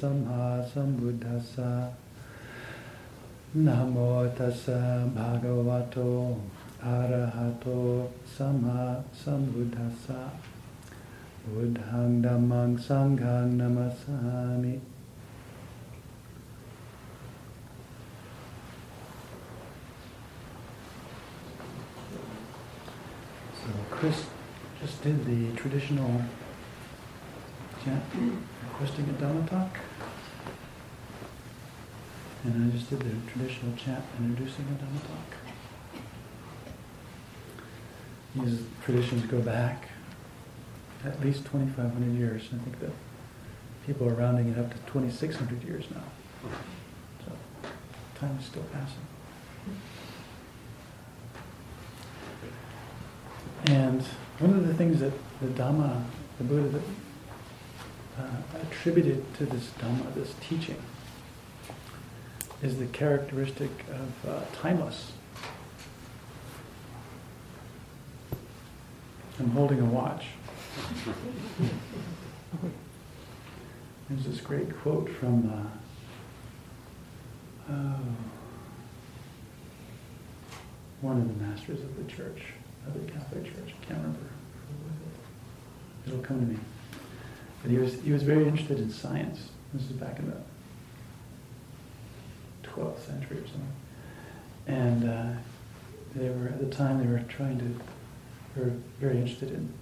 Samma sambuddhassa Namo tassa bhagavato arahato samma sambuddhassa Buddhang dhammang sanghang namasami Chris just did the traditional chant requesting a Dhamma talk. And I just did the traditional chant introducing a Dhamma talk. These traditions go back at least 2,500 years. I think that people are rounding it up to 2,600 years now. So time is still passing. And one of the things that the Dhamma, the Buddha, that, uh, attributed to this Dhamma, this teaching, is the characteristic of uh, timeless. I'm holding a watch. There's this great quote from uh, oh, one of the masters of the church, the Catholic Church. I can't remember it. It'll come to me. But he was he was very interested in science. This is back in the 12th century or something. And uh, they were at the time they were trying to were very interested in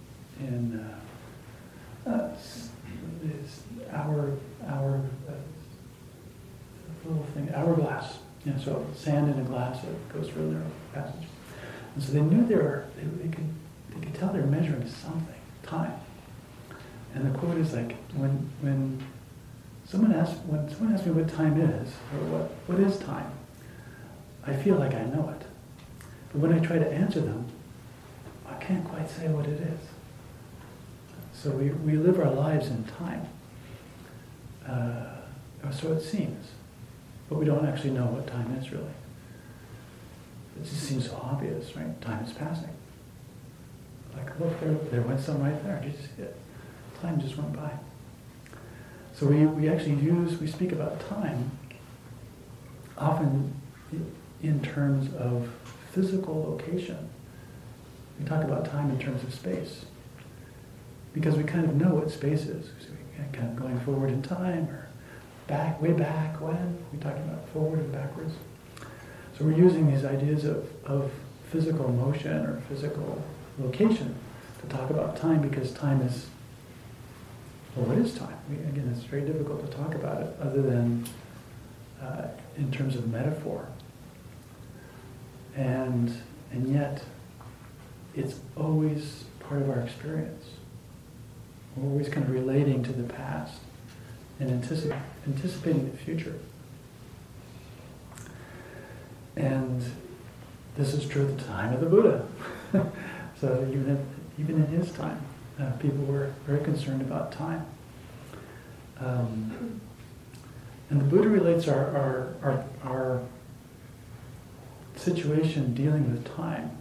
in uh, uh, this hour hour uh, little thing hourglass. Know, so sand in a glass that goes through a narrow passage. And so they knew they were they, they could they could tell they were measuring something time. And the quote is like when when someone asks when someone asks me what time is or what what is time, I feel like I know it. But when I try to answer them, I can't quite say what it is. So we, we live our lives in time. Uh, or so it seems. But we don't actually know what time is really. It just seems so obvious, right? Time is passing. Like, look, there, there went some right there. Did you see it? Time just went by. So we, we actually use, we speak about time often in terms of physical location. We talk about time in terms of space. Because we kind of know what space is. So we kind of going forward in time or back, way back when. We're talking about forward and backwards. So we're using these ideas of, of physical motion or physical location to talk about time because time is, well, what is time? We, again, it's very difficult to talk about it other than uh, in terms of metaphor. And, and yet, it's always part of our experience. We're always kind of relating to the past and anticip- anticipating the future. And this is true at the time of the Buddha. so even, at, even in his time, uh, people were very concerned about time. Um, and the Buddha relates our, our, our, our situation dealing with time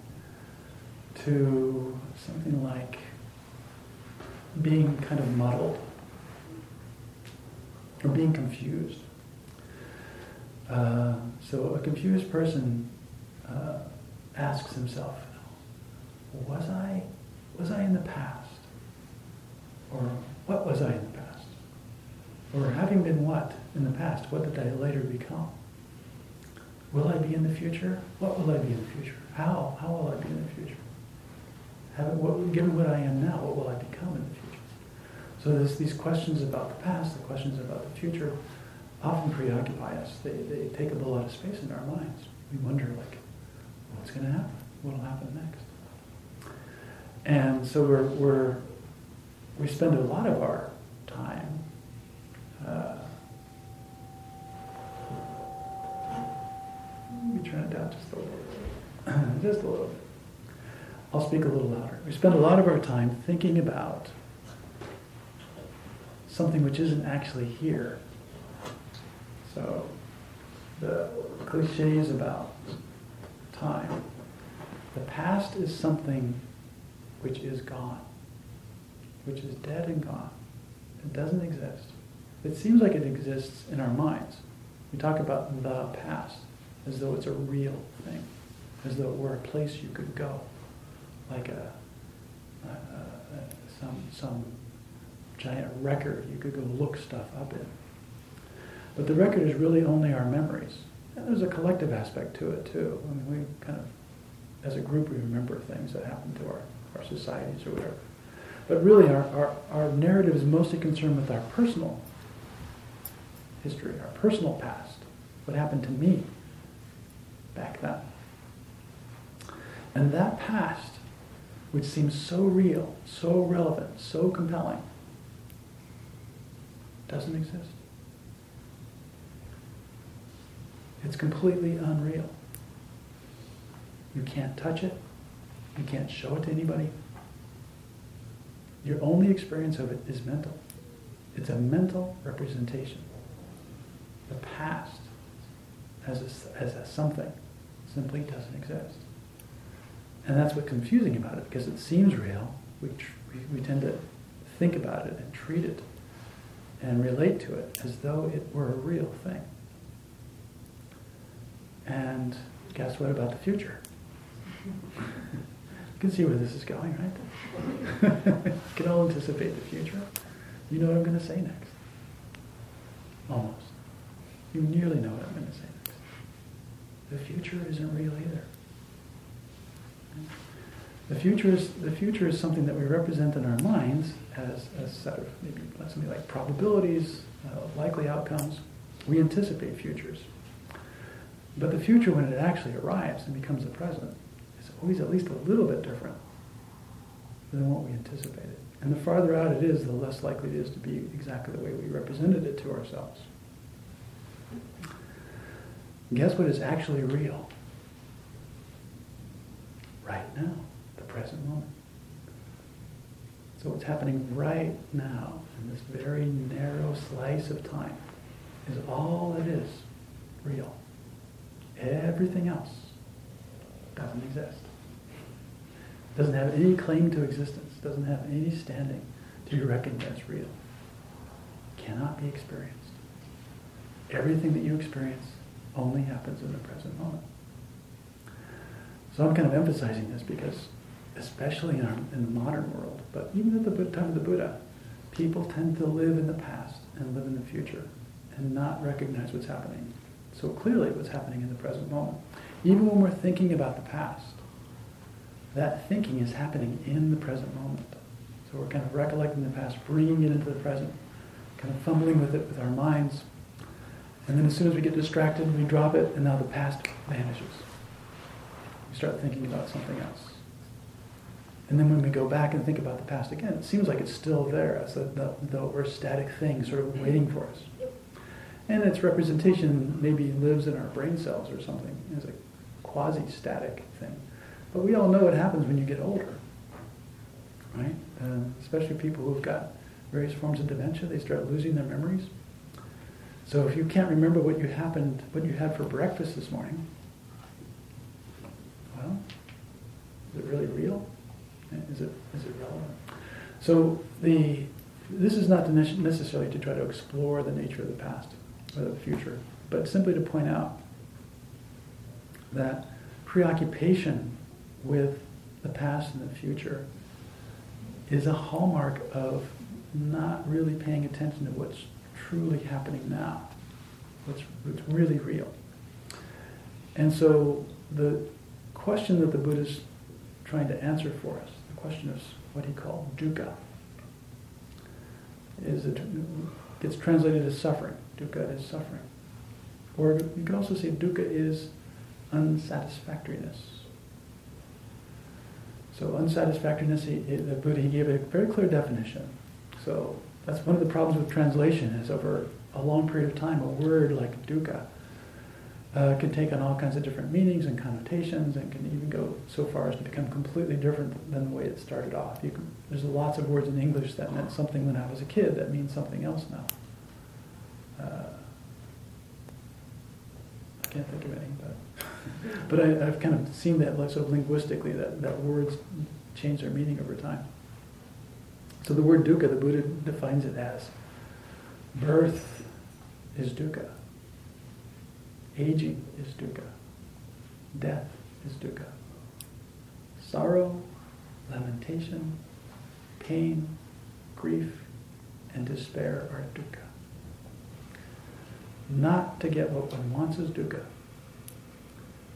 to something like being kind of muddled or being confused. Uh, so a confused person uh, asks himself, was I, was I in the past? Or what was I in the past? Or having been what in the past, what did I later become? Will I be in the future? What will I be in the future? How? How will I be in the future? Have, what, given what I am now, what will I become in the future? So there's these questions about the past, the questions about the future, often preoccupy us. They, they take up a lot of space in our minds. We wonder, like, what's going to happen? What will happen next? And so we're, we're, we spend a lot of our time uh, let me turn it down just a little bit. just a little bit. I'll speak a little louder. We spend a lot of our time thinking about something which isn't actually here. So the cliches about time. The past is something which is gone, which is dead and gone. It doesn't exist. It seems like it exists in our minds. We talk about the past as though it's a real thing, as though it were a place you could go, like a, a, a some some giant record you could go look stuff up in. But the record is really only our memories. And there's a collective aspect to it too. I mean, we kind of, as a group, we remember things that happened to our, our societies or whatever. But really, our, our, our narrative is mostly concerned with our personal history, our personal past, what happened to me back then. And that past, which seems so real, so relevant, so compelling, doesn't exist. It's completely unreal. You can't touch it. You can't show it to anybody. Your only experience of it is mental. It's a mental representation. The past as a, as a something simply doesn't exist. And that's what's confusing about it, because it seems real. We, tr- we, we tend to think about it and treat it and relate to it as though it were a real thing. And guess what about the future? you can see where this is going, right? you can all anticipate the future. You know what I'm going to say next. Almost. You nearly know what I'm going to say next. The future isn't real either. The future is the future is something that we represent in our minds as a set of maybe something like probabilities, uh, likely outcomes. We anticipate futures. But the future, when it actually arrives and becomes the present, is always at least a little bit different than what we anticipated. And the farther out it is, the less likely it is to be exactly the way we represented it to ourselves. Guess what is actually real? Right now, the present moment. So what's happening right now, in this very narrow slice of time, is all that is real. Everything else doesn't exist. Doesn't have any claim to existence. Doesn't have any standing to be reckoned as real. Cannot be experienced. Everything that you experience only happens in the present moment. So I'm kind of emphasizing this because, especially in, our, in the modern world, but even at the time of the Buddha, people tend to live in the past and live in the future and not recognize what's happening so clearly what's happening in the present moment. Even when we're thinking about the past, that thinking is happening in the present moment. So we're kind of recollecting the past, bringing it into the present, kind of fumbling with it with our minds. And then as soon as we get distracted, we drop it, and now the past vanishes. We start thinking about something else. And then when we go back and think about the past again, it seems like it's still there as though, though we're a static thing sort of waiting for us. And its representation maybe lives in our brain cells or something as a quasi-static thing. But we all know what happens when you get older, right? Uh, especially people who've got various forms of dementia, they start losing their memories. So if you can't remember what you happened, what you had for breakfast this morning, well, is it really real? Is it, is it relevant? So the, this is not necessarily to try to explore the nature of the past or the future, but simply to point out that preoccupation with the past and the future is a hallmark of not really paying attention to what's truly happening now, what's, what's really real. And so the question that the Buddha is trying to answer for us, the question is what he called dukkha, is it gets translated as suffering. Dukkha is suffering. Or you could also say dukkha is unsatisfactoriness. So unsatisfactoriness, he, the Buddha he gave a very clear definition. So that's one of the problems with translation is over a long period of time, a word like dukkha uh, can take on all kinds of different meanings and connotations and can even go so far as to become completely different than the way it started off. Can, there's lots of words in English that meant something when I was a kid that means something else now. Uh, I can't think of any, but but I, have kind of seen that sort of linguistically, that, that words change their meaning over time. So the word dukkha, the Buddha defines it as birth is dukkha, aging is dukkha, death is dukkha, sorrow, lamentation, pain, grief, and despair are dukkha. Not to get what one wants is dukkha.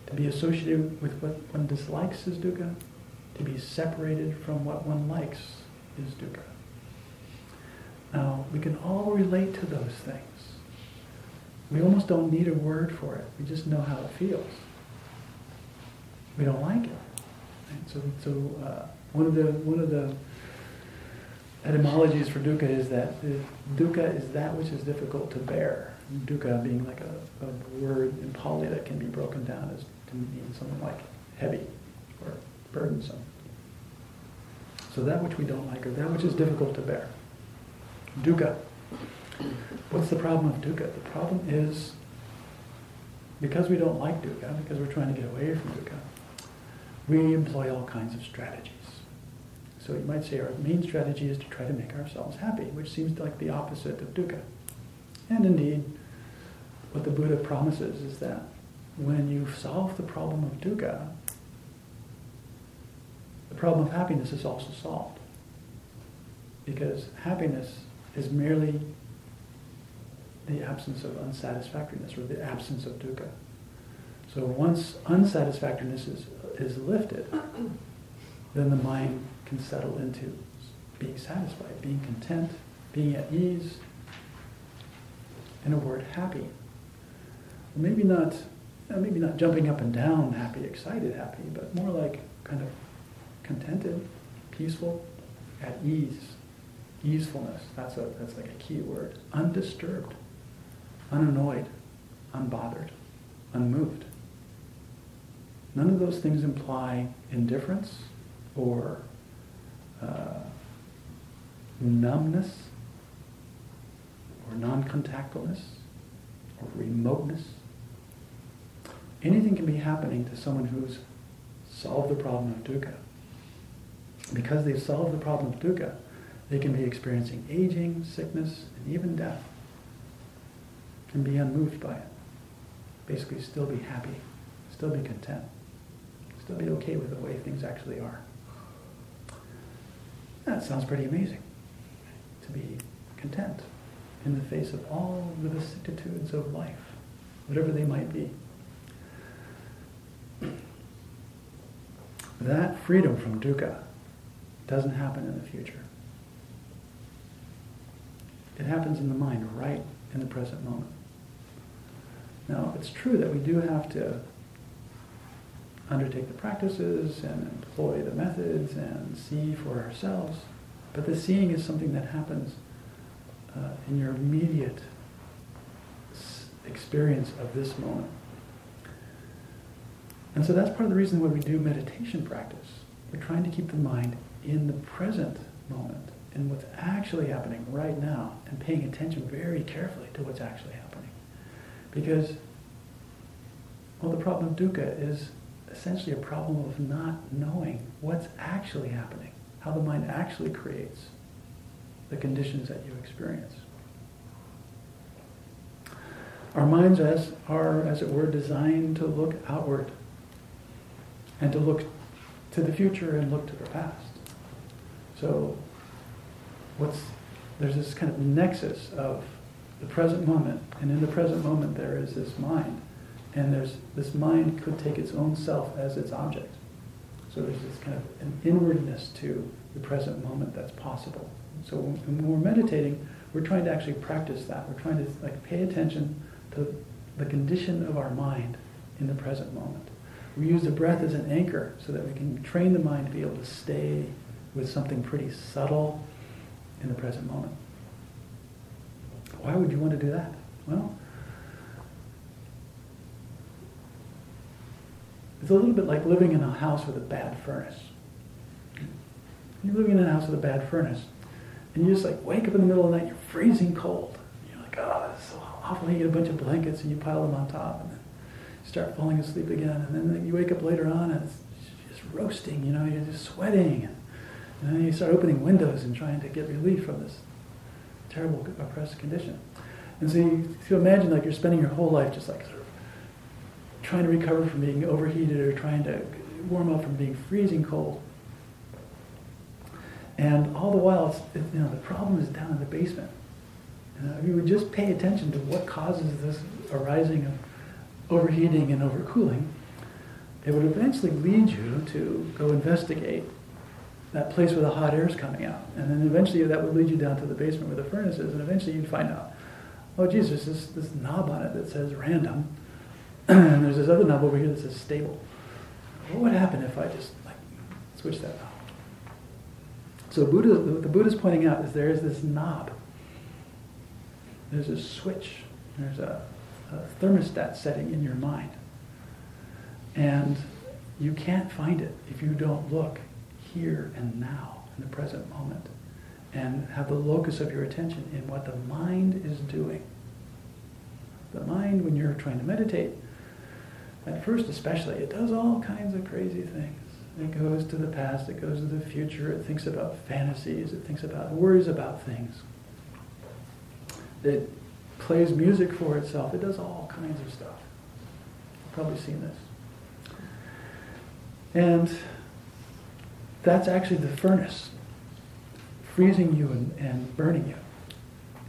To be associated with what one dislikes is dukkha. To be separated from what one likes is dukkha. Now, we can all relate to those things. We almost don't need a word for it. We just know how it feels. We don't like it. So, so uh, one of the one of the etymologies for dukkha is that dukkha is that which is difficult to bear. Dukkha being like a, a word in Pali that can be broken down as to mean something like heavy or burdensome. So that which we don't like or that which is difficult to bear. Dukkha. What's the problem of dukkha? The problem is because we don't like dukkha, because we're trying to get away from dukkha, we employ all kinds of strategies. So you might say our main strategy is to try to make ourselves happy, which seems like the opposite of dukkha. And indeed, what the Buddha promises is that when you solve the problem of dukkha, the problem of happiness is also solved. Because happiness is merely the absence of unsatisfactoriness or the absence of dukkha. So once unsatisfactoriness is, is lifted, then the mind can settle into being satisfied, being content, being at ease, in a word, happy. Maybe not, maybe not jumping up and down, happy, excited, happy, but more like kind of contented, peaceful, at ease, easefulness. That's a that's like a key word. Undisturbed, unannoyed, unbothered, unmoved. None of those things imply indifference or uh, numbness or non-contactfulness or remoteness. Anything can be happening to someone who's solved the problem of dukkha. Because they've solved the problem of dukkha, they can be experiencing aging, sickness, and even death, and be unmoved by it. Basically, still be happy, still be content, still be okay with the way things actually are. That sounds pretty amazing. To be content in the face of all the vicissitudes of life, whatever they might be. That freedom from dukkha doesn't happen in the future. It happens in the mind right in the present moment. Now, it's true that we do have to undertake the practices and employ the methods and see for ourselves. But the seeing is something that happens uh, in your immediate experience of this moment. And so that's part of the reason why we do meditation practice. We're trying to keep the mind in the present moment and what's actually happening right now and paying attention very carefully to what's actually happening. Because, well, the problem of dukkha is essentially a problem of not knowing what's actually happening, how the mind actually creates the conditions that you experience. Our minds as, are, as it were, designed to look outward and to look to the future and look to the past. So what's there's this kind of nexus of the present moment, and in the present moment there is this mind and there's this mind could take its own self as its object. So there's this kind of an inwardness to the present moment that's possible. So when we're meditating, we're trying to actually practice that. We're trying to like pay attention to the condition of our mind in the present moment. We use the breath as an anchor so that we can train the mind to be able to stay with something pretty subtle in the present moment. Why would you want to do that? Well, It's a little bit like living in a house with a bad furnace. You're living in a house with a bad furnace, and you just like wake up in the middle of the night, you're freezing cold. You're like, oh, this is so awful. You get a bunch of blankets and you pile them on top, start falling asleep again, and then you wake up later on and it's just roasting, you know, you're just sweating. And, then you start opening windows and trying to get relief from this terrible oppressed condition. And so you, you imagine like you're spending your whole life just like sort of trying to recover from being overheated or trying to warm up from being freezing cold. And all the while, it, you know, the problem is down in the basement. You know, if you would just pay attention to what causes this arising of overheating and overcooling, it would eventually lead you to go investigate that place where the hot air is coming out. And then eventually that would lead you down to the basement where the furnace is, and eventually you'd find out, oh, Jesus, this, this knob on it that says random, and there's this other knob over here that says stable. What would happen if I just like switch that knob? So Buddha, what the Buddha is pointing out is there is this knob. There's a switch. There's a thermostat setting in your mind. And you can't find it if you don't look here and now in the present moment and have the locus of your attention in what the mind is doing. The mind, when you're trying to meditate, at first especially, it does all kinds of crazy things. It goes to the past, it goes to the future, it thinks about fantasies, it thinks about, worries about things. It plays music for itself, it does all kinds of stuff. You've probably seen this. And that's actually the furnace, freezing you and, and burning you.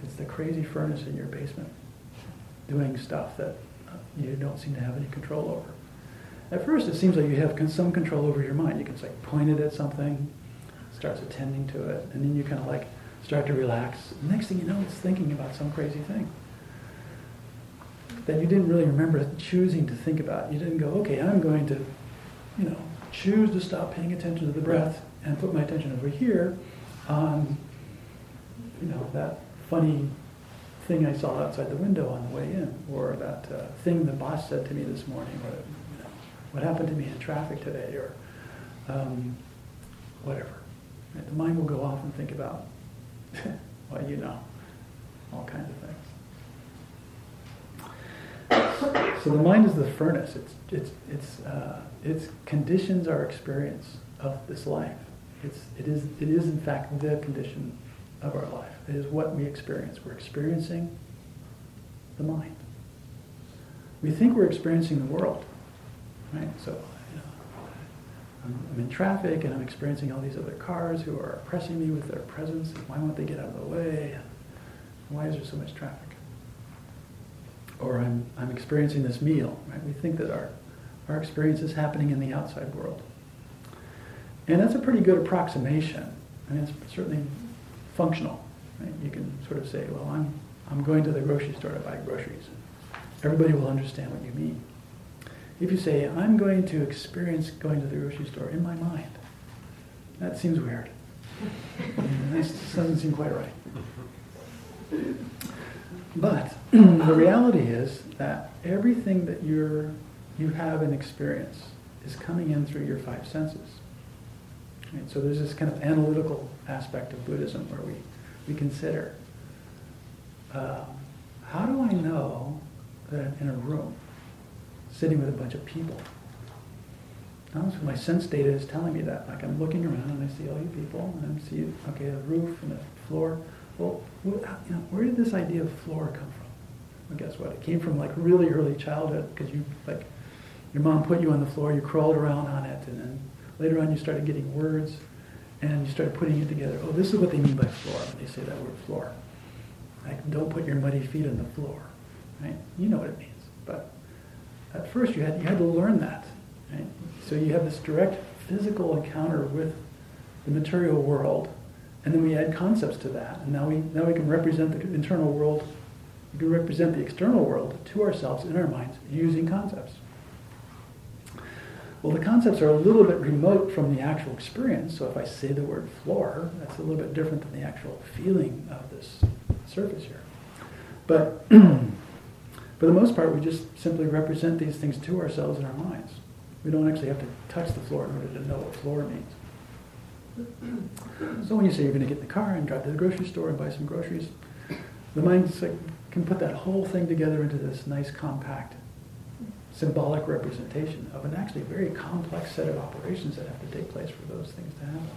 It's the crazy furnace in your basement, doing stuff that you don't seem to have any control over. At first, it seems like you have some control over your mind. You can like point it at something, starts attending to it, and then you kind of like start to relax. Next thing you know, it's thinking about some crazy thing that you didn't really remember choosing to think about. You didn't go, okay, I'm going to, you know, choose to stop paying attention to the breath and put my attention over here on, you know, that funny thing I saw outside the window on the way in, or that uh, thing the boss said to me this morning, or you know, what happened to me in traffic today, or um, whatever. Right? The mind will go off and think about, well, you know, all kinds of things. So the mind is the furnace. It's it's it's uh, it conditions our experience of this life. It's it is it is in fact the condition of our life. It is what we experience. We're experiencing the mind. We think we're experiencing the world, right? So, you know, I'm, I'm in traffic and I'm experiencing all these other cars who are oppressing me with their presence. Why won't they get out of the way? Why is there so much traffic? Or I'm, I'm experiencing this meal, right? We think that our, our experience is happening in the outside world. And that's a pretty good approximation. Mean, it's certainly functional. Right? You can sort of say, well, I'm, I'm going to the grocery store to buy groceries. Everybody will understand what you mean. If you say, I'm going to experience going to the grocery store in my mind, that seems weird. that doesn't seem quite right. But the reality is that everything that you're, you have in experience is coming in through your five senses. Right? So there's this kind of analytical aspect of Buddhism where we, we consider uh, how do I know that I'm in a room sitting with a bunch of people? My sense data is telling me that. Like I'm looking around and I see all you people and I see, okay, the roof and the floor. Well, you know, where did this idea of floor come from? Well, guess what? It came from like really early childhood because you like your mom put you on the floor, you crawled around on it, and then Later on, you started getting words, and you started putting it together. Oh, this is what they mean by floor when they say that word floor. Like, don't put your muddy feet on the floor. Right? You know what it means. But at first, you had you had to learn that. Right? So you have this direct physical encounter with the material world, and then we add concepts to that, and now we now we can represent the internal world. We can represent the external world to ourselves in our minds using concepts. Well, the concepts are a little bit remote from the actual experience. So if I say the word floor, that's a little bit different than the actual feeling of this surface here. But for the most part, we just simply represent these things to ourselves in our minds. We don't actually have to touch the floor in order to know what floor means. So when you say you're going to get in the car and drive to the grocery store and buy some groceries, the mind like, can put that whole thing together into this nice compact symbolic representation of an actually very complex set of operations that have to take place for those things to happen.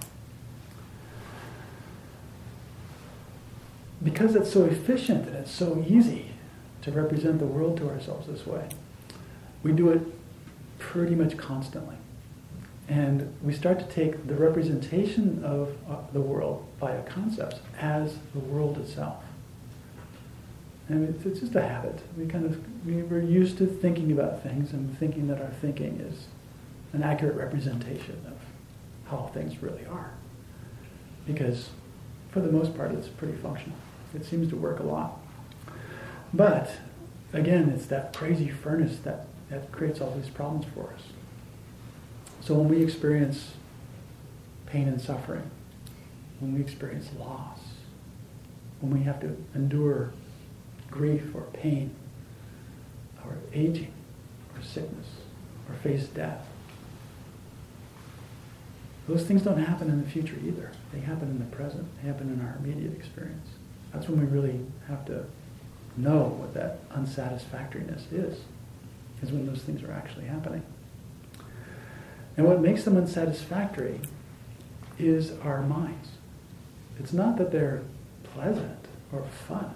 Because it's so efficient and it's so easy to represent the world to ourselves this way, we do it pretty much constantly. And we start to take the representation of uh, the world via concepts as the world itself. And it's, it's, just a habit. We kind of we, we're used to thinking about things and thinking that our thinking is an accurate representation of how things really are. Because for the most part, it's pretty functional. It seems to work a lot. But again, it's that crazy furnace that, that creates all these problems for us. So when we experience pain and suffering, when we experience loss, when we have to endure grief or pain, or aging, or sickness, or face death, those things don't happen in the future either. They happen in the present. They happen in our immediate experience. That's when we really have to know what that unsatisfactoriness is, is when those things are actually happening. And what makes them unsatisfactory is our minds. It's not that they're pleasant or fun.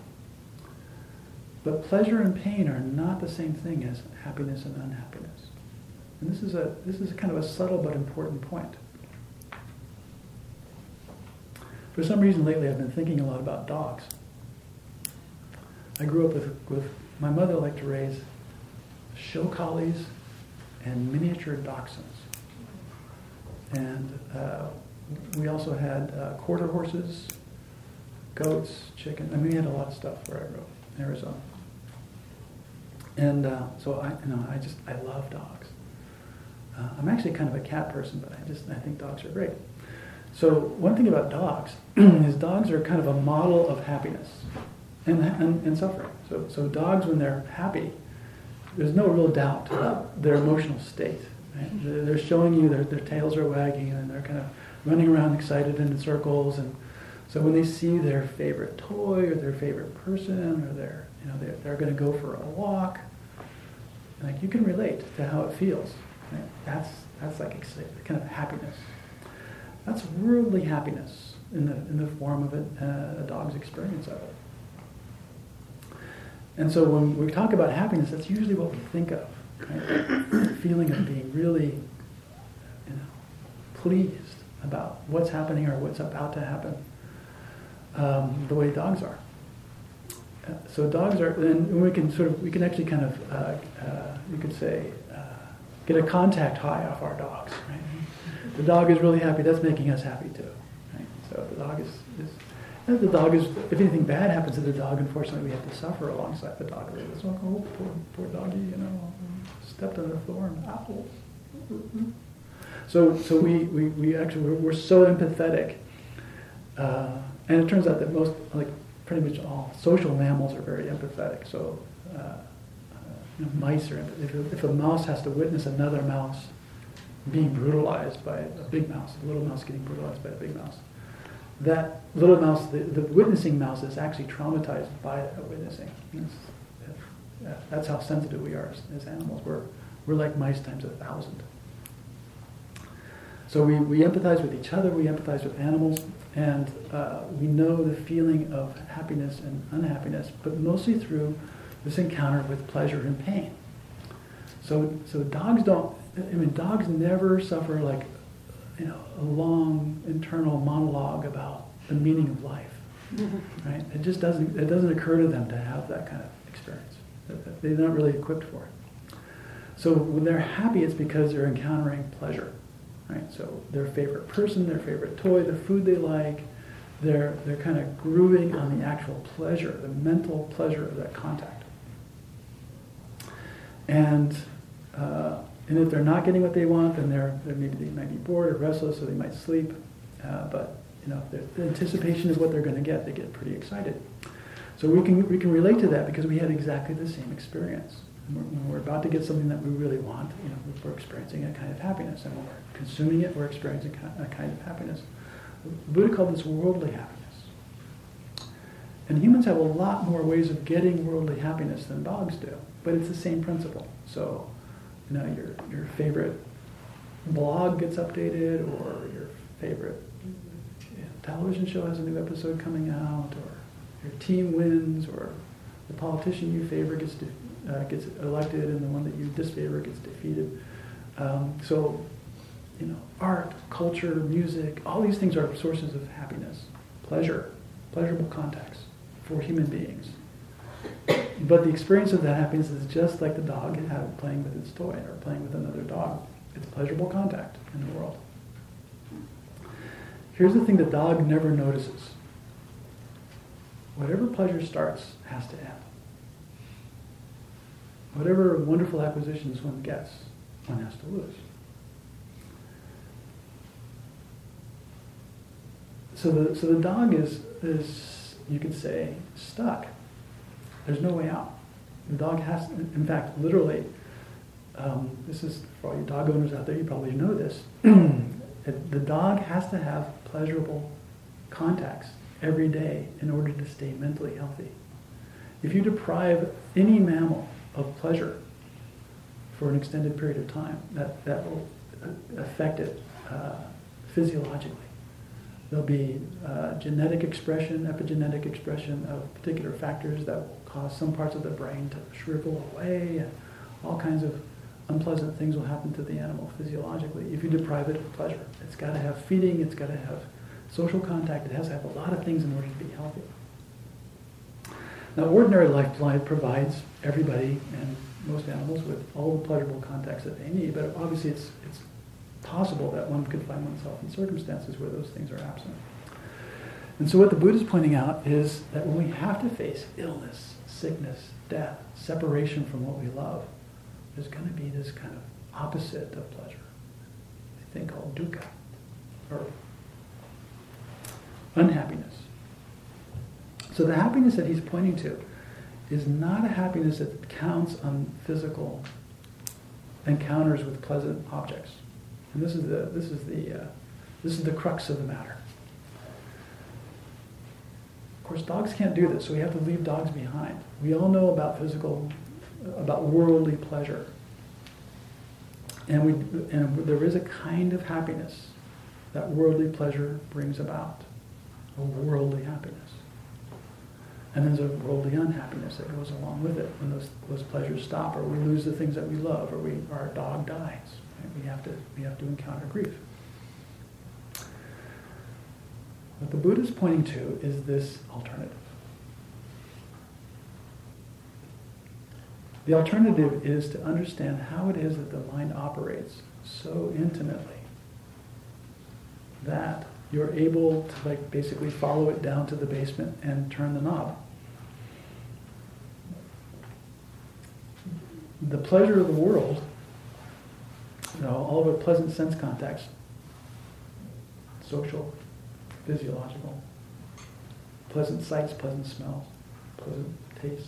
But pleasure and pain are not the same thing as happiness and unhappiness. And this is a this is kind of a subtle but important point. For some reason lately I've been thinking a lot about dogs. I grew up with, with my mother liked to raise show collies and miniature dachshunds. And uh, we also had uh, quarter horses, goats, chicken. I mean, we had a lot of stuff where I grew up in Arizona. And uh, so I, you know, I just I love dogs. Uh, I'm actually kind of a cat person, but I just I think dogs are great. So one thing about dogs is dogs are kind of a model of happiness and, and, and suffering. So, so dogs, when they're happy, there's no real doubt about their emotional state. Right? They're showing you their, their tails are wagging and they're kind of running around excited in circles. And so when they see their favorite toy or their favorite person or their, you know, they're, they're going to go for a walk, like you can relate to how it feels. Right? That's, that's like kind of happiness. That's worldly happiness in the, in the form of a, uh, a dog's experience of it. And so when we talk about happiness, that's usually what we think of right? Feeling of being really, you know, pleased about what's happening or what's about to happen, um, the way dogs are. Uh, so dogs are, and we can sort of, we can actually kind of, uh, uh, you could say, uh, get a contact high off our dogs. Right? The dog is really happy. That's making us happy too. Right? So the dog is, is the dog is, if anything bad happens to the dog, unfortunately, we have to suffer alongside the dog. It's like, oh, poor, poor doggy, you know stepped on a thorn. Ow. So, so we, we, we actually, we're, so empathetic. Uh, and it turns out that most, like pretty much all social mammals are very empathetic. So, uh, you know, mice are, if, if a mouse has to witness another mouse being brutalized by a big mouse, a little mouse getting brutalized by a big mouse, that little mouse, the, the witnessing mouse is actually traumatized by that witnessing. That's how sensitive we are as, as animals. We're, we're like mice times a thousand. So we, we empathize with each other, we empathize with animals, and uh, we know the feeling of happiness and unhappiness, but mostly through this encounter with pleasure and pain. So, so dogs don't, I mean, dogs never suffer like, you know, a long internal monologue about the meaning of life, right? It just doesn't, it doesn't occur to them to have that kind of. They're not really equipped for it. So when they're happy, it's because they're encountering pleasure, right? So their favorite person, their favorite toy, the food they like, they're, they're kind of grooving on the actual pleasure, the mental pleasure of that contact. And, uh, and if they're not getting what they want, then they're, they're maybe they might be bored or restless, or they might sleep. Uh, but you know, the anticipation is what they're going to get. They get pretty excited. So we can, we can relate to that because we had exactly the same experience. When we're about to get something that we really want, you know, we're experiencing a kind of happiness. And when we're consuming it, we're experiencing a kind of happiness. Buddha called this worldly happiness. And humans have a lot more ways of getting worldly happiness than dogs do, but it's the same principle. So you know, your, your favorite blog gets updated or your favorite you know, television show has a new episode coming out or your team wins or the politician you favor gets, de- uh, gets elected and the one that you disfavor gets defeated. Um, so, you know, art, culture, music, all these things are sources of happiness, pleasure, pleasurable contacts for human beings. But the experience of that happiness is just like the dog playing with its toy or playing with another dog. It's pleasurable contact in the world. Here's the thing the dog never notices. Whatever pleasure starts has to end. Whatever wonderful acquisitions one gets, one has to lose. So the, so the dog is, is, you could say, stuck. There's no way out. The dog has, in fact, literally, um, this is for all you dog owners out there, you probably know this. the dog has to have pleasurable contacts every day in order to stay mentally healthy. If you deprive any mammal of pleasure for an extended period of time, that, that will affect it uh, physiologically. There'll be uh, genetic expression, epigenetic expression of particular factors that will cause some parts of the brain to shrivel away, and all kinds of unpleasant things will happen to the animal physiologically if you deprive it of pleasure. It's got to have feeding, it's got to have social contact, it has to have a lot of things in order to be healthy. Now, ordinary life provides everybody and most animals with all the pleasurable contacts that they need, but obviously it's, it's possible that one could find oneself in circumstances where those things are absent. And so what the Buddha is pointing out is that when we have to face illness, sickness, death, separation from what we love, there's going to be this kind of opposite of pleasure, a thing called dukkha, or unhappiness. So the happiness that he's pointing to is not a happiness that counts on physical encounters with pleasant objects. And this is the, this is the, uh, this is the crux of the matter. Of course, dogs can't do this, so we have to leave dogs behind. We all know about physical, about worldly pleasure. And, we, and there is a kind of happiness that worldly pleasure brings about, worldly happiness. And there's a worldly unhappiness that goes along with it when those, those pleasures stop, or we lose the things that we love, or we, our dog dies. We have to, we have to encounter grief. What the Buddha is pointing to is this alternative. The alternative is to understand how it is that the mind operates so intimately that you're able to like basically follow it down to the basement and turn the knob. The pleasure of the world you know, all of the pleasant sense contacts, social, physiological, pleasant sights, pleasant smells, pleasant tastes.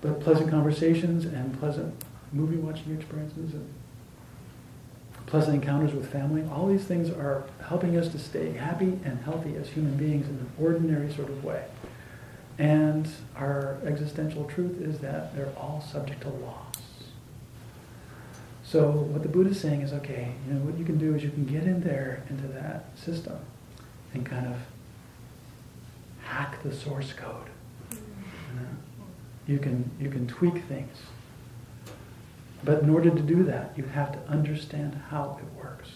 But pleasant conversations and pleasant movie watching experiences and pleasant encounters with family, all these things are helping us to stay happy and healthy as human beings in an ordinary sort of way. And our existential truth is that they're all subject to loss. So what the Buddha is saying is, okay, you know, what you can do is you can get in there into that system and kind of hack the source code. Mm-hmm. You, know? you can you can tweak things. But in order to do that, you have to understand how it works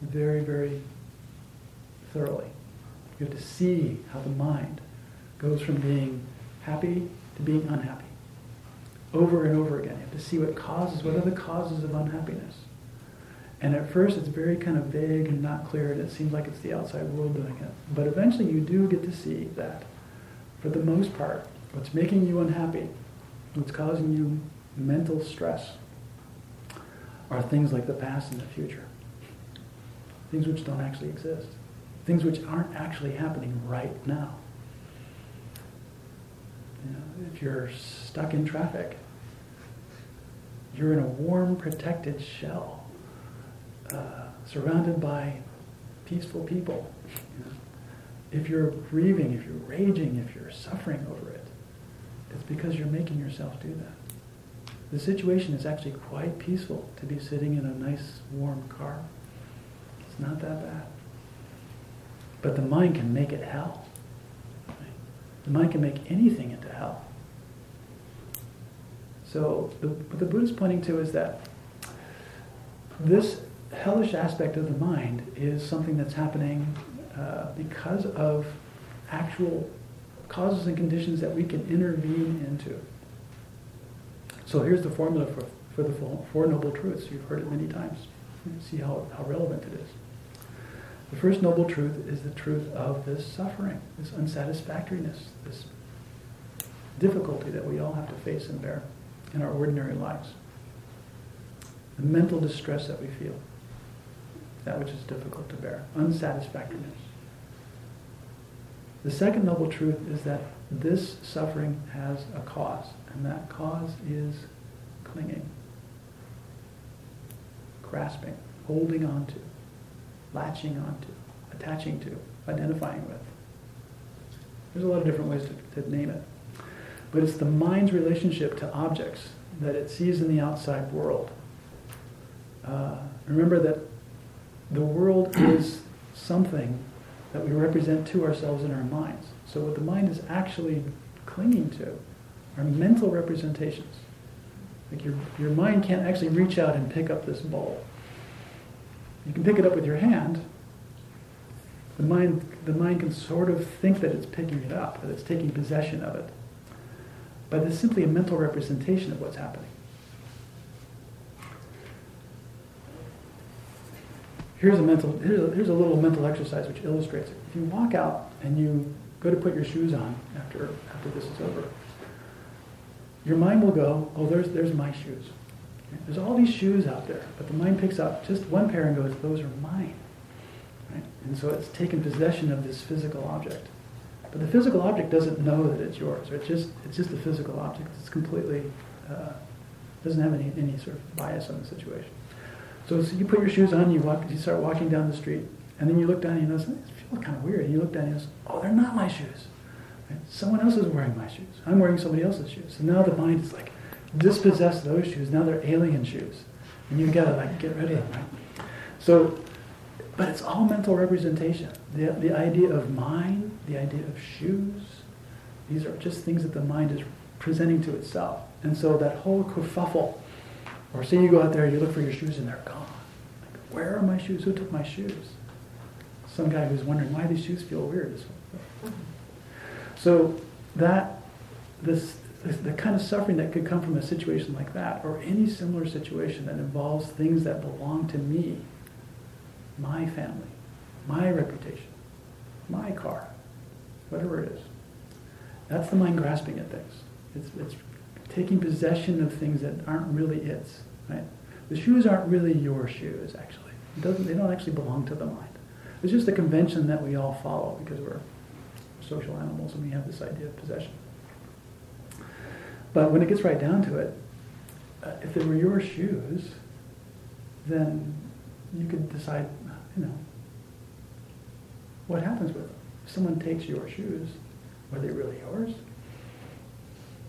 very, very thoroughly. You have to see how the mind goes from being happy to being unhappy over and over again. You have to see what causes, what are the causes of unhappiness. And at first it's very kind of vague and not clear and it seems like it's the outside world doing it. But eventually you do get to see that for the most part, what's making you unhappy, what's causing you mental stress, are things like the past and the future. Things which don't actually exist. Things which aren't actually happening right now. You know, if you're stuck in traffic, you're in a warm, protected shell, uh, surrounded by peaceful people. You know? If you're grieving, if you're raging, if you're suffering over it, it's because you're making yourself do that. The situation is actually quite peaceful to be sitting in a nice warm car. It's not that bad. But the mind can make it hell. The mind can make anything into hell. So the, what the Buddha is pointing to is that this hellish aspect of the mind is something that's happening uh, because of actual causes and conditions that we can intervene into. So here's the formula for, for the Four Noble Truths. You've heard it many times. See how, how relevant it is. The first noble truth is the truth of this suffering, this unsatisfactoriness, this difficulty that we all have to face and bear in our ordinary lives. The mental distress that we feel, that which is difficult to bear, unsatisfactoriness. The second noble truth is that this suffering has a cause, and that cause is clinging, grasping, holding on to, latching onto, attaching to, identifying with. There's a lot of different ways to, to name it. But it's the mind's relationship to objects that it sees in the outside world. Uh, remember that the world is something that we represent to ourselves in our minds. So what the mind is actually clinging to are mental representations. Like your, your mind can't actually reach out and pick up this bowl. You can pick it up with your hand. The mind, the mind can sort of think that it's picking it up, that it's taking possession of it. But it's simply a mental representation of what's happening. Here's a mental, here's a, here's a little mental exercise which illustrates it. If you walk out and you go to put your shoes on after, after this is over, your mind will go, oh, there's, there's my shoes. There's all these shoes out there, but the mind picks up just one pair and goes, those are mine. Right? And so it's taken possession of this physical object. But the physical object doesn't know that it's yours. It's just, it's just a physical object. It's completely, uh, doesn't have any, any sort of bias on the situation. So, so, you put your shoes on, you walk, you start walking down the street, and then you look down and you notice, it kind of weird. And you look down and notice, oh, they're not my shoes. Right? Someone else is wearing my shoes. I'm wearing somebody else's shoes. So now the mind is like, dispossess those shoes. Now they're alien shoes. And you've got to like get rid of them, right? So, but it's all mental representation. The, the idea of mind, the idea of shoes, these are just things that the mind is presenting to itself. And so that whole kerfuffle or say you go out there, and you look for your shoes and they're gone. Like, where are my shoes? Who took my shoes? Some guy who's wondering why these shoes feel weird. So that this, the kind of suffering that could come from a situation like that, or any similar situation that involves things that belong to me, my family, my reputation, my car, whatever it is. That's the mind grasping at things. It's, it's taking possession of things that aren't really its. Right? The shoes aren't really your shoes, actually. They don't actually belong to the mind. It's just a convention that we all follow because we're social animals and we have this idea of possession. But when it gets right down to it, uh, if they were your shoes, then you could decide, you know, what happens with them. If someone takes your shoes, are they really yours?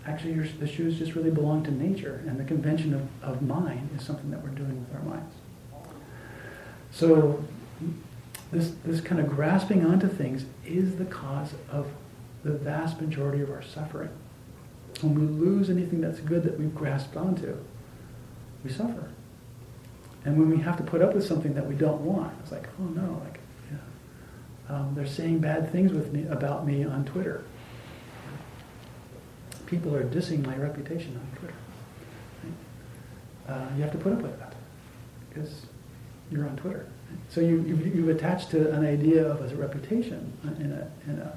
actually your, the shoes just really belong to nature, and the convention of, of mind is something that we're doing with our minds. So this, this kind of grasping onto things is the cause of the vast majority of our suffering. When we lose anything that's good that we've grasped onto, we suffer. And when we have to put up with something that we don't want, it's like, oh no, like, yeah. um, they're saying bad things with me about me on Twitter people are dissing my reputation on Twitter. Right? Uh, you have to put up with that because you're on Twitter. So you, you, you've attached to an idea of a reputation in a, in a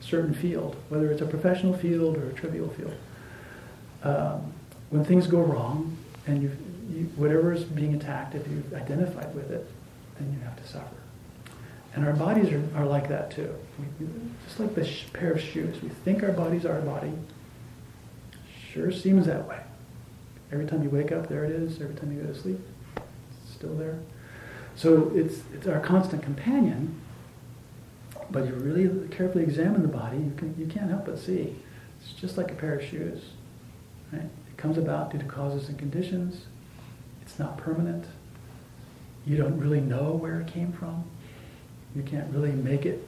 certain field, whether it's a professional field or a trivial field. Um, when things go wrong and you, you, whatever is being attacked, if you've identified with it, then you have to suffer. And our bodies are, are like that too. We, just like the sh- pair of shoes. We think our are our body. Sure seems that way. Every time you wake up, there it is. Every time you go to sleep, still there. So it's, it's our constant companion. But you really carefully examine the body, you, can, you can't help but see. It's just like a pair of shoes. Right? It comes about due to causes and conditions. It's not permanent. You don't really know where it came from. You can't really make it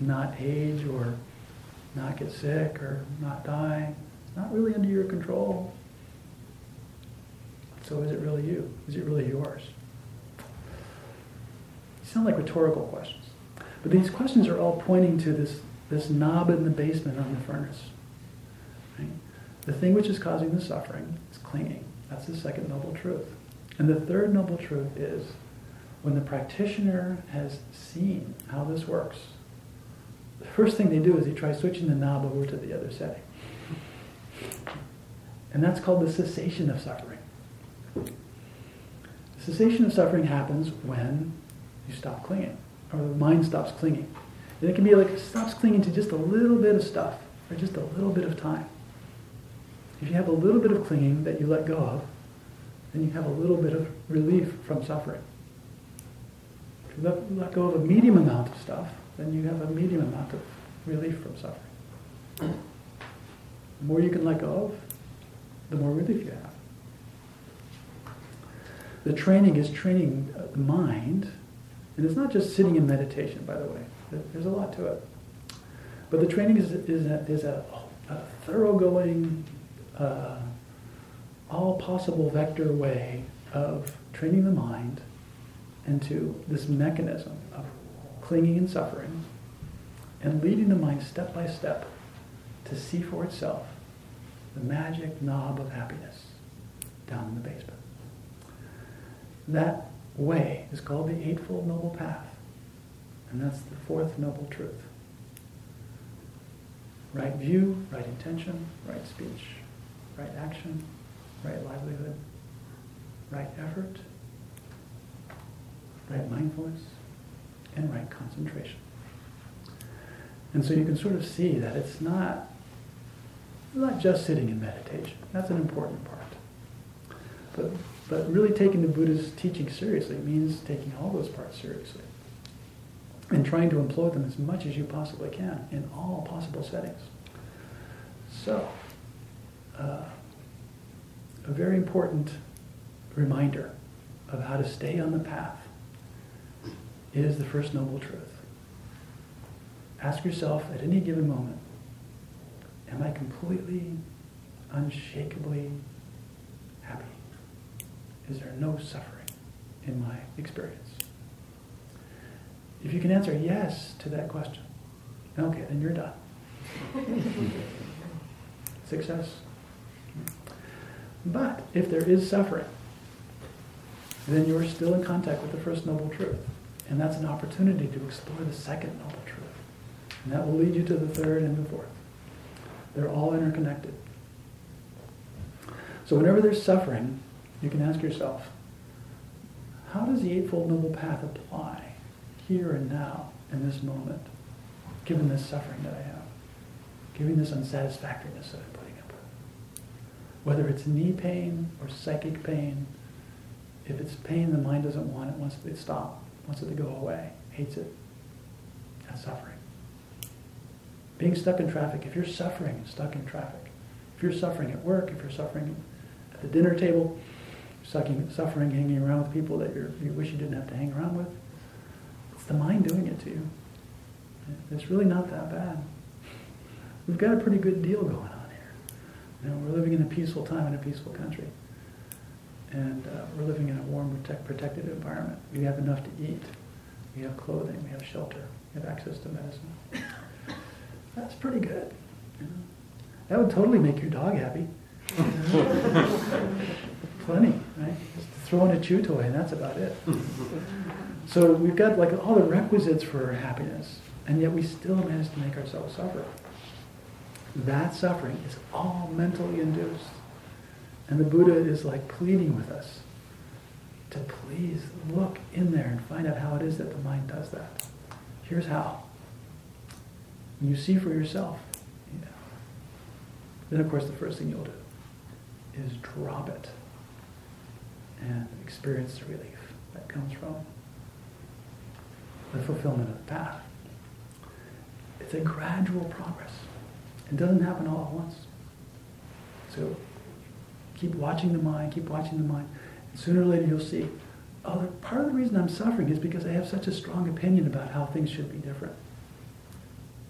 not age or not get sick or not die. Not really under your control. So is it really you? Is it really yours? Sound like rhetorical questions. But these questions are all pointing to this, this knob in the basement on the furnace. Right? The thing which is causing the suffering is clinging. That's the second noble truth. And the third noble truth is when the practitioner has seen how this works, the first thing they do is they try switching the knob over to the other setting. And that's called the cessation of suffering. The cessation of suffering happens when you stop clinging, or the mind stops clinging. And it can be like it stops clinging to just a little bit of stuff, or just a little bit of time. If you have a little bit of clinging that you let go of, then you have a little bit of relief from suffering. If you let, let go of a medium amount of stuff, then you have a medium amount of relief from suffering. The more you can let go of, the more relief you have. The training is training the mind, and it's not just sitting in meditation, by the way. There's a lot to it. But the training is, is, a, is a, a thoroughgoing, uh, all possible vector way of training the mind into this mechanism of clinging and suffering and leading the mind step by step to see for itself the magic knob of happiness down in the basement. That way is called the Eightfold Noble Path. And that's the fourth noble truth. Right view, right intention, right speech, right action, right livelihood, right effort, right mindfulness, and right concentration. And so you can sort of see that it's not, not just sitting in meditation. That's an important part. But, but really taking the Buddha's teaching seriously means taking all those parts seriously and trying to employ them as much as you possibly can in all possible settings. So, uh, a very important reminder of how to stay on the path is the First Noble Truth. Ask yourself at any given moment, am I completely, unshakably? Is there no suffering in my experience? If you can answer yes to that question, okay, then you're done. Success. But if there is suffering, then you're still in contact with the First Noble Truth. And that's an opportunity to explore the second noble truth. And that will lead you to the third and the fourth. They're all interconnected. So whenever there's suffering, you can ask yourself, how does the Eightfold Noble Path apply here and now in this moment, given this suffering that I have, given this unsatisfactoriness that I'm putting up with? Whether it's knee pain or psychic pain, if it's pain the mind doesn't want it, wants it to stop wants it to go away, hates it. That's suffering. Being stuck in traffic, if you're suffering stuck in traffic, if you're suffering at work, if you're suffering at the dinner table, sucking, suffering hanging around with people that you wish you didn't have to hang around with, it's the mind doing it to you. It's really not that bad. We've got a pretty good deal going on here. You know, we're living in a peaceful time in a peaceful country and uh, we're living in a warm, protect, protected environment. We have enough to eat. We have clothing. We have shelter. We have access to medicine. That's pretty good. You know? That would totally make your dog happy. Plenty, right? Just throw in a chew toy, and that's about it. So we've got like all the requisites for happiness, and yet we still manage to make ourselves suffer. That suffering is all mentally induced. And the Buddha is like pleading with us to please look in there and find out how it is that the mind does that. Here's how. When you see for yourself, you know, then of course the first thing you'll do is drop it and experience the relief that comes from the fulfillment of the path. It's a gradual progress. It doesn't happen all at once. So keep watching the mind, keep watching the mind. And sooner or later you'll see, oh, part of the reason I'm suffering is because I have such a strong opinion about how things should be different.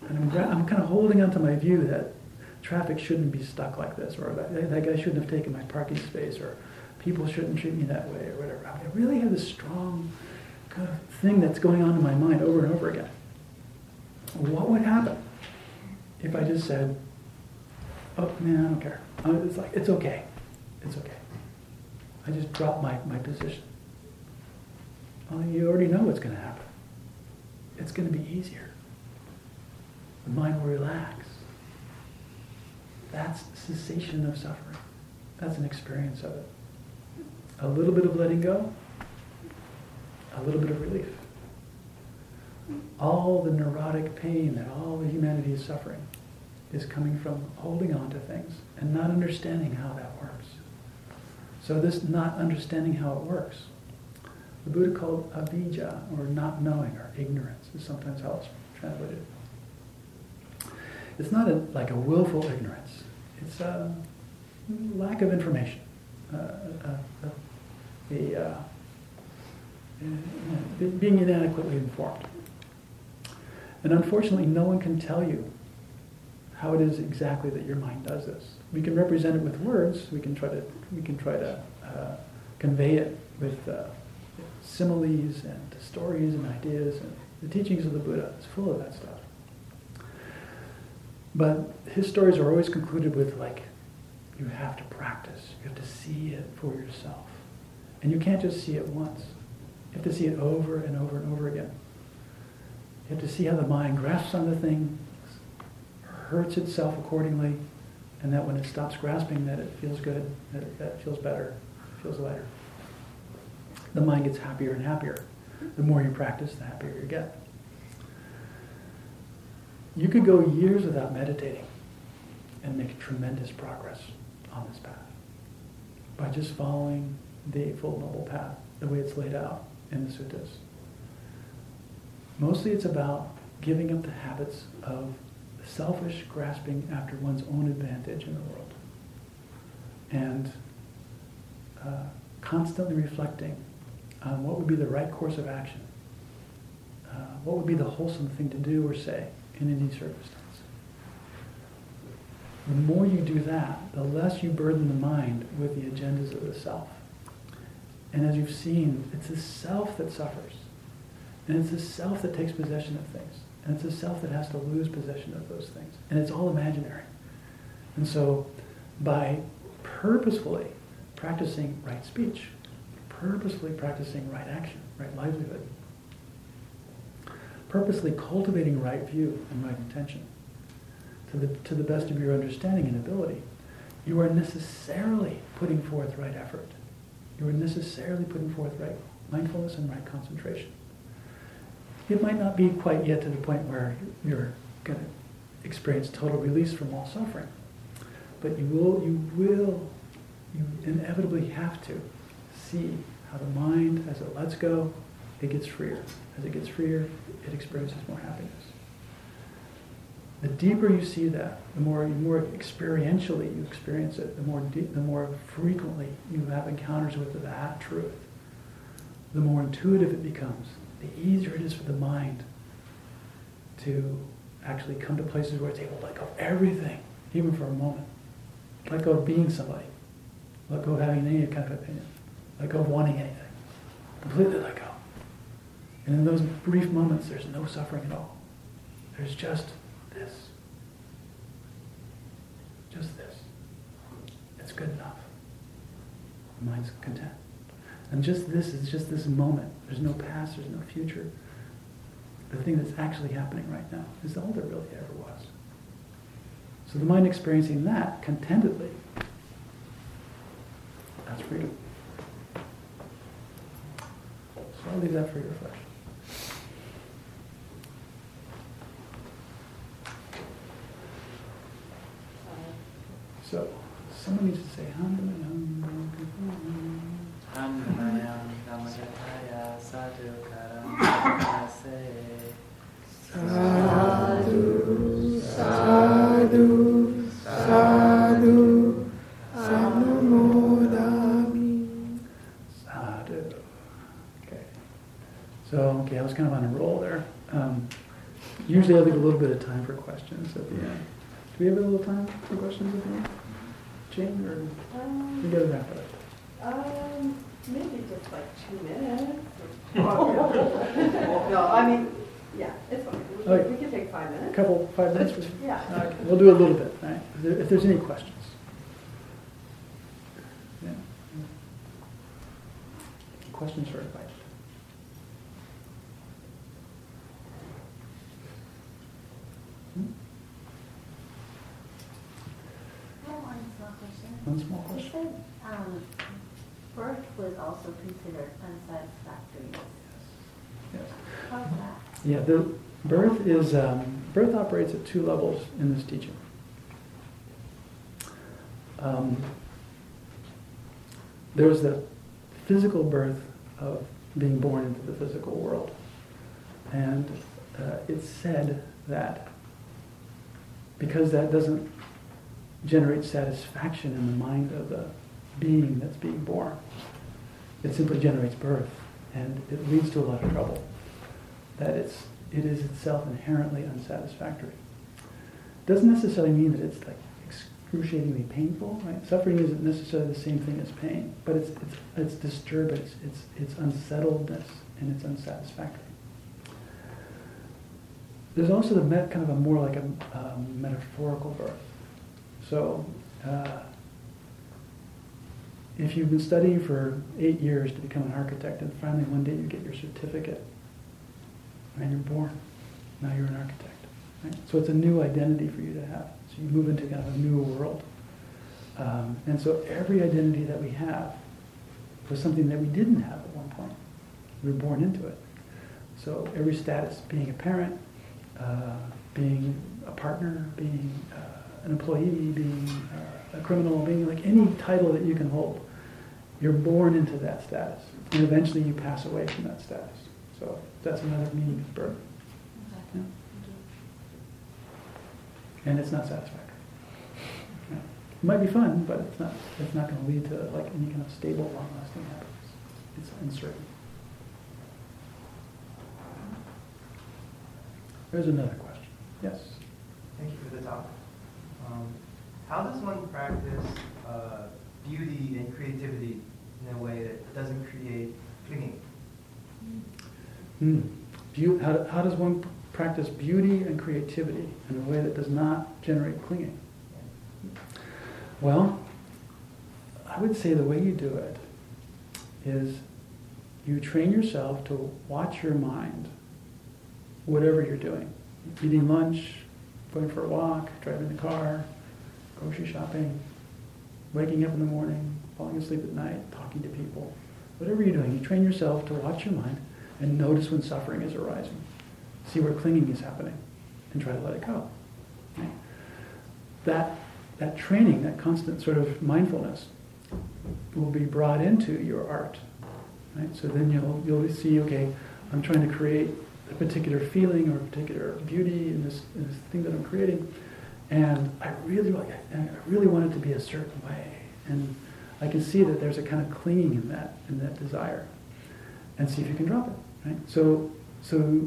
And I'm, I'm kind of holding on to my view that traffic shouldn't be stuck like this, or that, that guy shouldn't have taken my parking space, or people shouldn't treat me that way, or whatever. I really have this strong kind of thing that's going on in my mind over and over again. What would happen if I just said, oh, man, I don't care. It's like, it's okay. It's okay. I just drop my, my position. Well, you already know what's going to happen. It's going to be easier. The mind will relax. That's cessation of suffering. That's an experience of it. A little bit of letting go, a little bit of relief. All the neurotic pain that all the humanity is suffering is coming from holding on to things and not understanding how that works. So this not understanding how it works, the Buddha called avijja, or not knowing, or ignorance, is sometimes how it's translated. It's not a, like a willful ignorance. It's a lack of information. Uh, uh, the, uh, being inadequately informed. And unfortunately, no one can tell you how it is exactly that your mind does this. We can represent it with words. We can try to we can try to uh, convey it with uh, similes and stories and ideas. And the teachings of the Buddha is full of that stuff. But his stories are always concluded with like, you have to practice. You have to see it for yourself, and you can't just see it once. You have to see it over and over and over again. You have to see how the mind grasps on the thing, hurts itself accordingly, and that when it stops grasping, that it feels good, that it, that it feels better, feels lighter. The mind gets happier and happier. The more you practice, the happier you get. You could go years without meditating and make tremendous progress on this path by just following the Eightfold Noble Path, the way it's laid out in the suttas. Mostly it's about giving up the habits of selfish grasping after one's own advantage in the world and uh, constantly reflecting on what would be the right course of action, uh, what would be the wholesome thing to do or say in any circumstance. The more you do that, the less you burden the mind with the agendas of the self. And as you've seen, it's the self that suffers. And it's the self that takes possession of things. And it's the self that has to lose possession of those things. And it's all imaginary. And so by purposefully practicing right speech, purposefully practicing right action, right livelihood, purposely cultivating right view and right intention to the, to the best of your understanding and ability, you are necessarily putting forth right effort you are necessarily putting forth right mindfulness and right concentration. It might not be quite yet to the point where you're going to experience total release from all suffering, but you will, you will, you inevitably have to see how the mind, as it lets go, it gets freer. As it gets freer, it experiences more happiness. The deeper you see that, the more, the more experientially you experience it, the more, the more frequently you have encounters with that truth, the more intuitive it becomes, the easier it is for the mind to actually come to places where it's able to let go of everything, even for a moment. Let go of being somebody. Let go of having any kind of opinion. Let go of wanting anything. Completely let go. And in those brief moments, there's no suffering at all. There's just this. Just this. It's good enough. The mind's content. And just this is just this moment. There's no past, there's no future. The thing that's actually happening right now is all there really ever was. So the mind experiencing that contentedly, that's freedom. So I'll leave that for your reflection. So someone needs to say Sadhu, sadhu, sadhu, samamodami, sadhu. Okay. So, okay, I was kind of on a roll there. Um, usually I leave a little bit of time for questions at the end. Do we have a little time for questions at the end? Jane, or Um, we gotta wrap it up? um, maybe just like two minutes. No, I mean, yeah, it's fine. We we can take five minutes. A couple, five minutes? Yeah. Okay, we'll do a little bit, right? If there- If there's any questions. Yeah. Questions for invited. Hmm? I have one small question. One small You question. said um, birth was also considered unsatisfactory. Yes. How's that? Yeah, the birth is um, birth operates at two levels in this teaching. Um, there's the physical birth of being born into the physical world, and uh, it's said that because that doesn't generate satisfaction in the mind of the being that's being born, it simply generates birth, and it leads to a lot of trouble that it's, it is itself inherently unsatisfactory. Doesn't necessarily mean that it's like excruciatingly painful, right? Suffering isn't necessarily the same thing as pain, but it's, it's, it's disturbance, it's, it's unsettledness, and it's unsatisfactory. There's also the met, kind of a more like a um, metaphorical birth. So, uh, if you've been studying for eight years to become an architect, and finally one day you get your certificate, and you're born. Now you're an architect. Right? So it's a new identity for you to have. So you move into kind of a new world. Um, and so every identity that we have was something that we didn't have at one point. We were born into it. So every status, being a parent, uh, being a partner, being uh, an employee, being uh, a criminal, being like any title that you can hold, you're born into that status. And eventually you pass away from that status. So that's another meaning of birth. Yeah. And it's not satisfactory. Yeah. It might be fun, but it's not, it's not going to lead to like any kind of stable, long-lasting happiness. It's uncertain. There's another question. Yes? Thank you for the talk. Um, how does one practice uh, beauty and creativity in a way that doesn't create clinging? Hmm. Beau- how, how does one practice beauty and creativity in a way that does not generate clinging? Well, I would say the way you do it is you train yourself to watch your mind, whatever you're doing. Eating lunch, going for a walk, driving the car, grocery shopping, waking up in the morning, falling asleep at night, talking to people. Whatever you're doing, you train yourself to watch your mind and notice when suffering is arising. See where clinging is happening and try to let it go. That, that training, that constant sort of mindfulness, will be brought into your art. Right? So then you'll, you'll see, okay, I'm trying to create a particular feeling or a particular beauty in this, in this thing that I'm creating, and I really, like, I really want it to be a certain way. And I can see that there's a kind of clinging in that, in that desire. And see if you can drop it. Right? So, so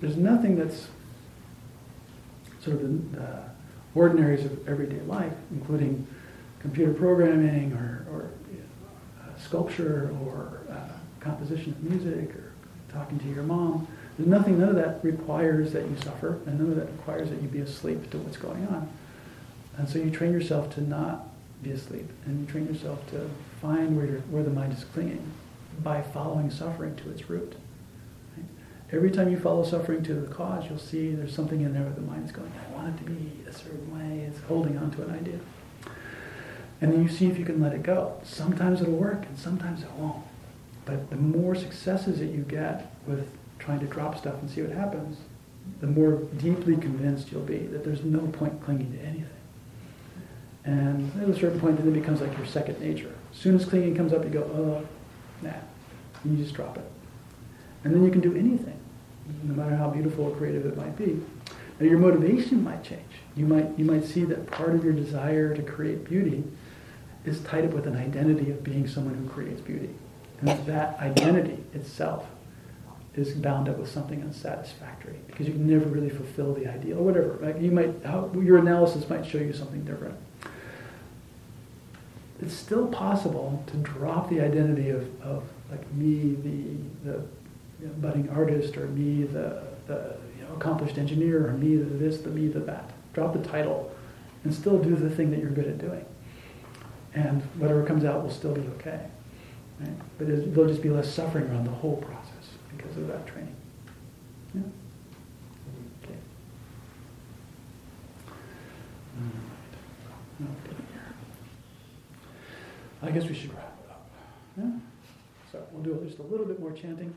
there's nothing that's sort of the ordinaries of everyday life, including computer programming or, or uh, sculpture or uh, composition of music or talking to your mom. There's nothing, none of that requires that you suffer, and none of that requires that you be asleep to what's going on. And so you train yourself to not be asleep, and you train yourself to find where, where the mind is clinging by following suffering to its root. Right? Every time you follow suffering to the cause, you'll see there's something in there where the mind is going, I want it to be a certain way. It's holding on to an idea. And then you see if you can let it go. Sometimes it'll work, and sometimes it won't. But the more successes that you get with trying to drop stuff and see what happens, the more deeply convinced you'll be that there's no point clinging to anything. And at a certain point, then it becomes like your second nature. As soon as clinging comes up, you go, oh, nah. And you just drop it. And then you can do anything, no matter how beautiful or creative it might be. Now your motivation might change. You might, you might see that part of your desire to create beauty is tied up with an identity of being someone who creates beauty. And that identity itself is bound up with something unsatisfactory because you can never really fulfill the ideal or whatever. Like you might, how, your analysis might show you something different. It's still possible to drop the identity of, of like me, the, the you know, budding artist, or me, the, the you know, accomplished engineer, or me, the this, the me, the that. Drop the title and still do the thing that you're good at doing. And whatever comes out will still be okay. Right? But there'll just be less suffering around the whole process because of that training. Yeah? Okay. Okay. I guess we should wrap it up. Yeah? So we'll do just a little bit more chanting.